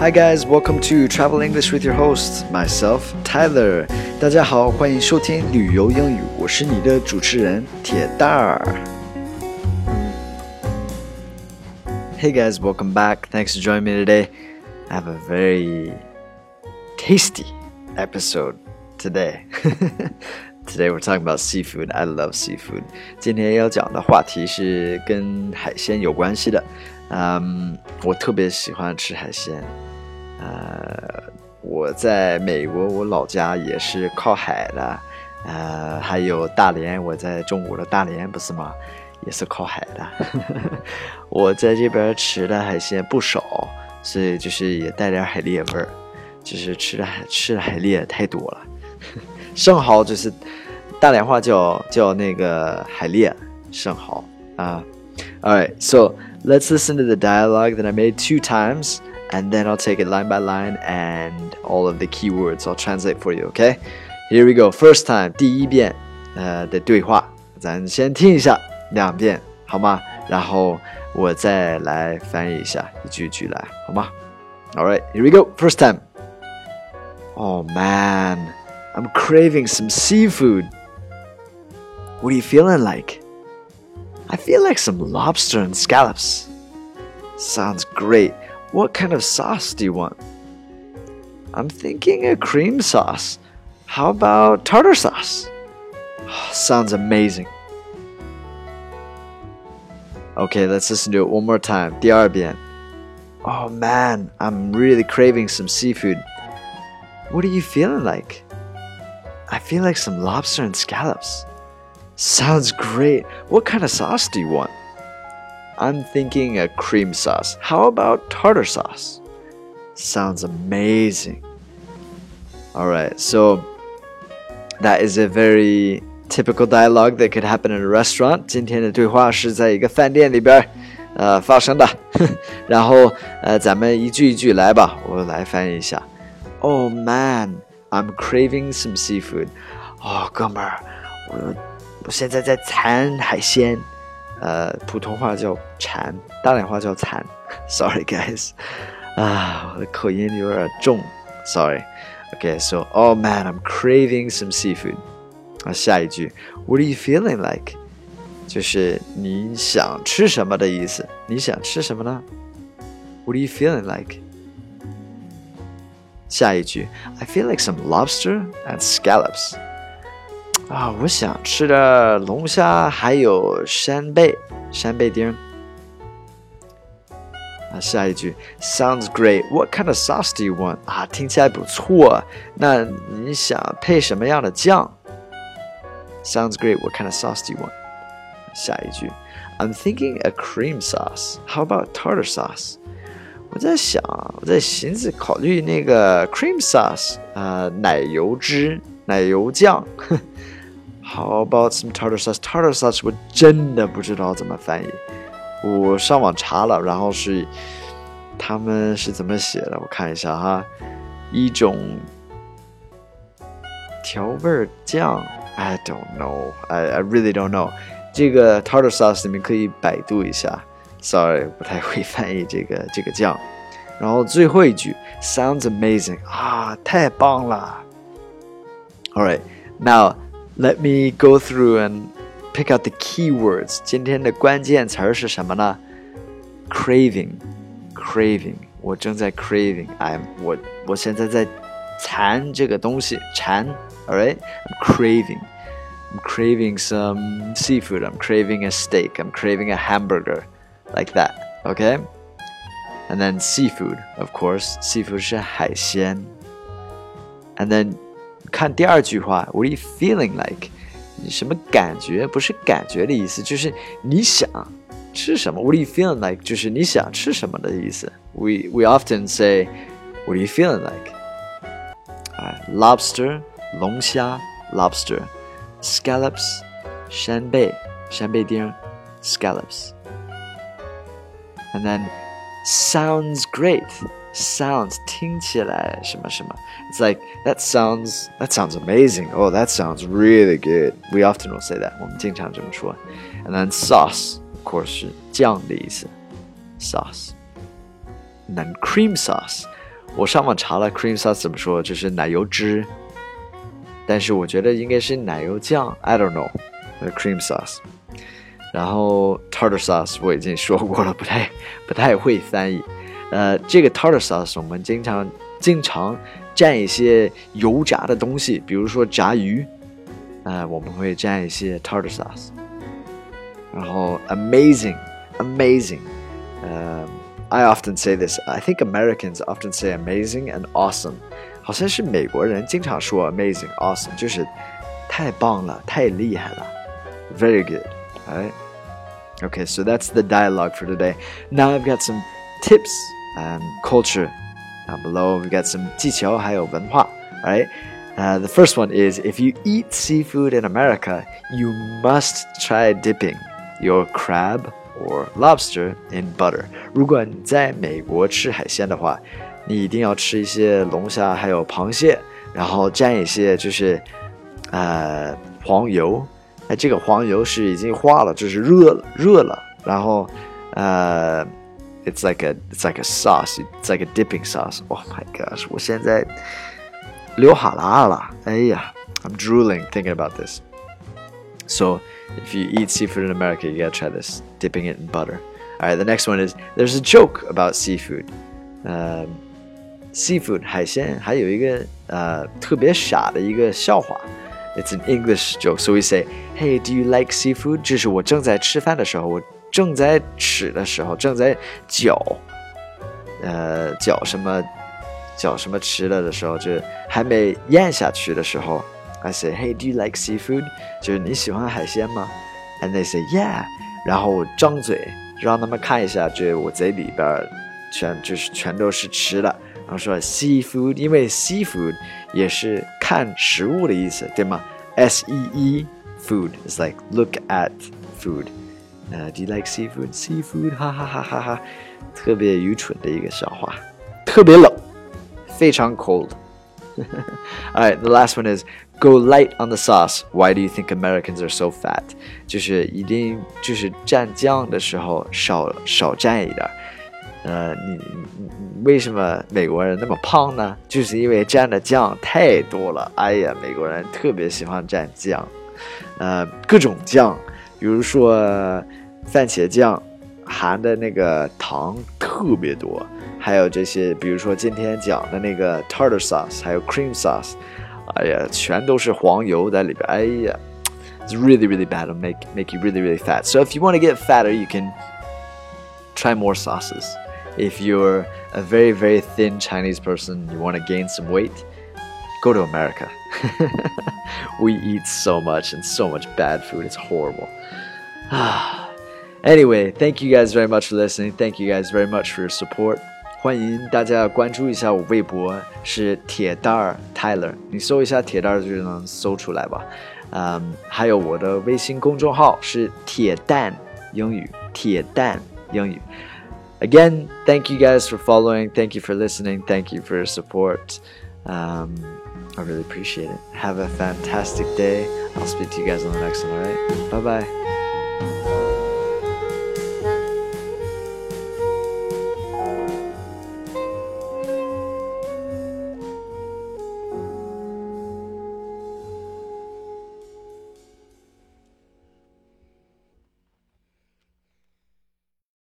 Hi guys, welcome to Travel English with your host myself Tyler. 大家好，欢迎收听旅游英语，我是你的主持人铁蛋儿。Hey guys, welcome back. Thanks for joining me today. I have a very tasty episode today. Today we're talking about seafood. I love seafood. 今天要讲的话题是跟海鲜有关系的。嗯，我特别喜欢吃海鲜。 呃，我在美国，我老家也是靠海的，呃，还有大连，我在中国的大连不是吗？也是靠海的。我在这边吃的海鲜不少，所以就是也带点海蛎味儿，就是吃的海吃的海蛎太多了。生蚝就是大连话叫叫那个海蛎，生蚝啊。All right, so let's listen to the dialogue that I made two times and then I'll take it line by line and all of the keywords I'll translate for you, okay? Here we go. First time, 第一遍呃的对话，咱先听一下两遍，好吗？然后我再来翻译一下，一句一句来，好吗？All right, here we go. First time. Oh man, I'm craving some seafood. What are you feeling like? I feel like some lobster and scallops. Sounds great. What kind of sauce do you want? I'm thinking a cream sauce. How about tartar sauce? sounds amazing. Okay, let's listen to it one more time. 第二遍. Oh man, I'm really craving some seafood. What are you feeling like? I feel like some lobster and scallops. Sounds great. What kind of sauce do you want? I'm thinking a cream sauce. How about tartar sauce? Sounds amazing. Alright, so that is a very typical dialogue that could happen in a restaurant. 今天的对话是在一个饭店里边呃发生的。然后呃咱们一句一句来吧，我来翻译一下。Oh man, I'm craving some seafood. 哦，哥们儿，我我现在在馋海鲜。 呃，普通话叫馋，大连话叫馋。Sorry guys，啊，我的口音有点重，Sorry。Okay，so oh man, I'm craving some seafood。啊，下一句，What are you feeling like？就是你想吃什么的意思。你想吃什么呢？What are you feeling like？下一句，I feel like some lobster and scallops。 啊，我想吃的龙虾还有扇贝，扇贝丁。啊，下一句，Sounds great. What kind of sauce do you want? 啊，听起来不错。那你想配什么样的酱？Sounds great. What kind of sauce do you want? 下一句，I'm thinking a cream sauce. How about tartar sauce? 我在想，我在寻思考虑那个 cream sauce，啊，奶油汁、奶油酱。How about some tartar sauce? Tartar sauce 我真的不知道怎么翻译，我上网查了，然后是他们是怎么写的？我看一下哈，一种调味酱。I don't know. I I really don't know. 这个 tartar sauce 你们可以百度一下。Sorry，不太会翻译这个这个酱。然后最后一句，sounds amazing 啊，太棒了。All right, now. Let me go through and pick out the keywords. 今天的关键词儿是什么呢？Craving, craving. 我正在 craving. I'm 我我现在在馋这个东西，馋。All right, I'm craving. I'm craving some seafood. I'm craving a steak. I'm craving a hamburger, like that. Okay. And then seafood, of course. Seafood 是海鲜。And then 看第二句话，What are you feeling like？你什么感觉？不是感觉的意思，就是你想吃什么。What are you feeling like？就是你想吃什么的意思。We we often say What are you feeling like？啊，lobster 龙虾，lobster，scallops 扇贝扇贝丁，scallops，and then sounds great。 sounds 听起来什么什么。It's like that sounds that sounds amazing. Oh, that sounds really good. We often will say that. 我们经常这么说。And then sauce, of course, 是酱的意思。Sauce. And then cream sauce. 我上网查了 cream sauce 怎么说，就是奶油汁。但是我觉得应该是奶油酱，I don't know。cream sauce。然后 tartar sauce 我已经说过了，不太不太会翻译。 呃，这个 tartar sauce 我们经常经常蘸一些油炸的东西，比如说炸鱼，呃，我们会蘸一些 tartar sauce。然后 amazing amazing，呃、uh,，I often say this. I think Americans often say amazing and awesome. 好像是美国人经常说 amazing awesome，就是太棒了，太厉害了，very good. Alright. Okay, so that's the dialogue for today. Now I've got some tips and culture. Down below, we've got some 技巧还有文化. Alright. Uh, the first one is if you eat seafood in America, you must try dipping your crab or lobster in butter. 如果你在美国吃海鲜的话，你一定要吃一些龙虾还有螃蟹，然后蘸一些就是呃黄油。哎，这个黄油是已经化了，就是热了，热了，然后呃 ，it's like a it's like a sauce, it's like a dipping sauce. Oh my gosh，我现在流哈喇了，哎呀，I'm drooling thinking about this. So if you eat seafood in America, you gotta try this, dipping it in butter. All right, the next one is there's a joke about seafood. Uh, seafood 海鲜还有一个呃特别傻的一个笑话。It's an English joke, so we say, "Hey, do you like seafood?" 这是我正在吃饭的时候，我 正在吃的时候，正在嚼，呃，嚼什么，嚼什么吃的的时候，就还没咽下去的时候，I say, "Hey, do you like seafood?" 就是你喜欢海鲜吗？And they say, "Yeah." 然后我张嘴让他们看一下，就我嘴里边全就是全都是吃的。然后说 seafood，因为 seafood 也是看食物的意思，对吗？S E E food is like look at food。呃、uh,，Do you like seafood? Seafood，哈哈哈哈哈，特别愚蠢的一个笑话，特别冷，非常 cold。All right, the last one is go light on the sauce. Why do you think Americans are so fat? 就是一定就是蘸酱的时候少少蘸一点。呃，你你为什么美国人那么胖呢？就是因为蘸的酱太多了。哎呀，美国人特别喜欢蘸酱，呃，各种酱，比如说 番茄酱，含的那个糖特别多，还有这些，比如说今天讲的那个 tartar sauce，还有 cream sauce，哎呀，全都是黄油在里边。哎呀，it's really really bad. It'll make make you really really fat. So if you want to get fatter, you can try more sauces. If you're a very, very thin Chinese person, you want to gain some weight, go to America. we eat so much and so much bad food. It's horrible. anyway, thank you guys very much for listening. Thank you guys very much for your support. 欢迎大家关注一下我微博，是铁蛋儿 Tyler，你搜一下铁蛋儿就能搜出来吧。嗯，还有我的微信公众号是铁蛋英语，铁蛋英语。again, thank you guys for following. Thank you for listening. Thank you for your support. Um, I really appreciate it. Have a fantastic day. I'll speak to you guys on the next one, alright? Bye bye.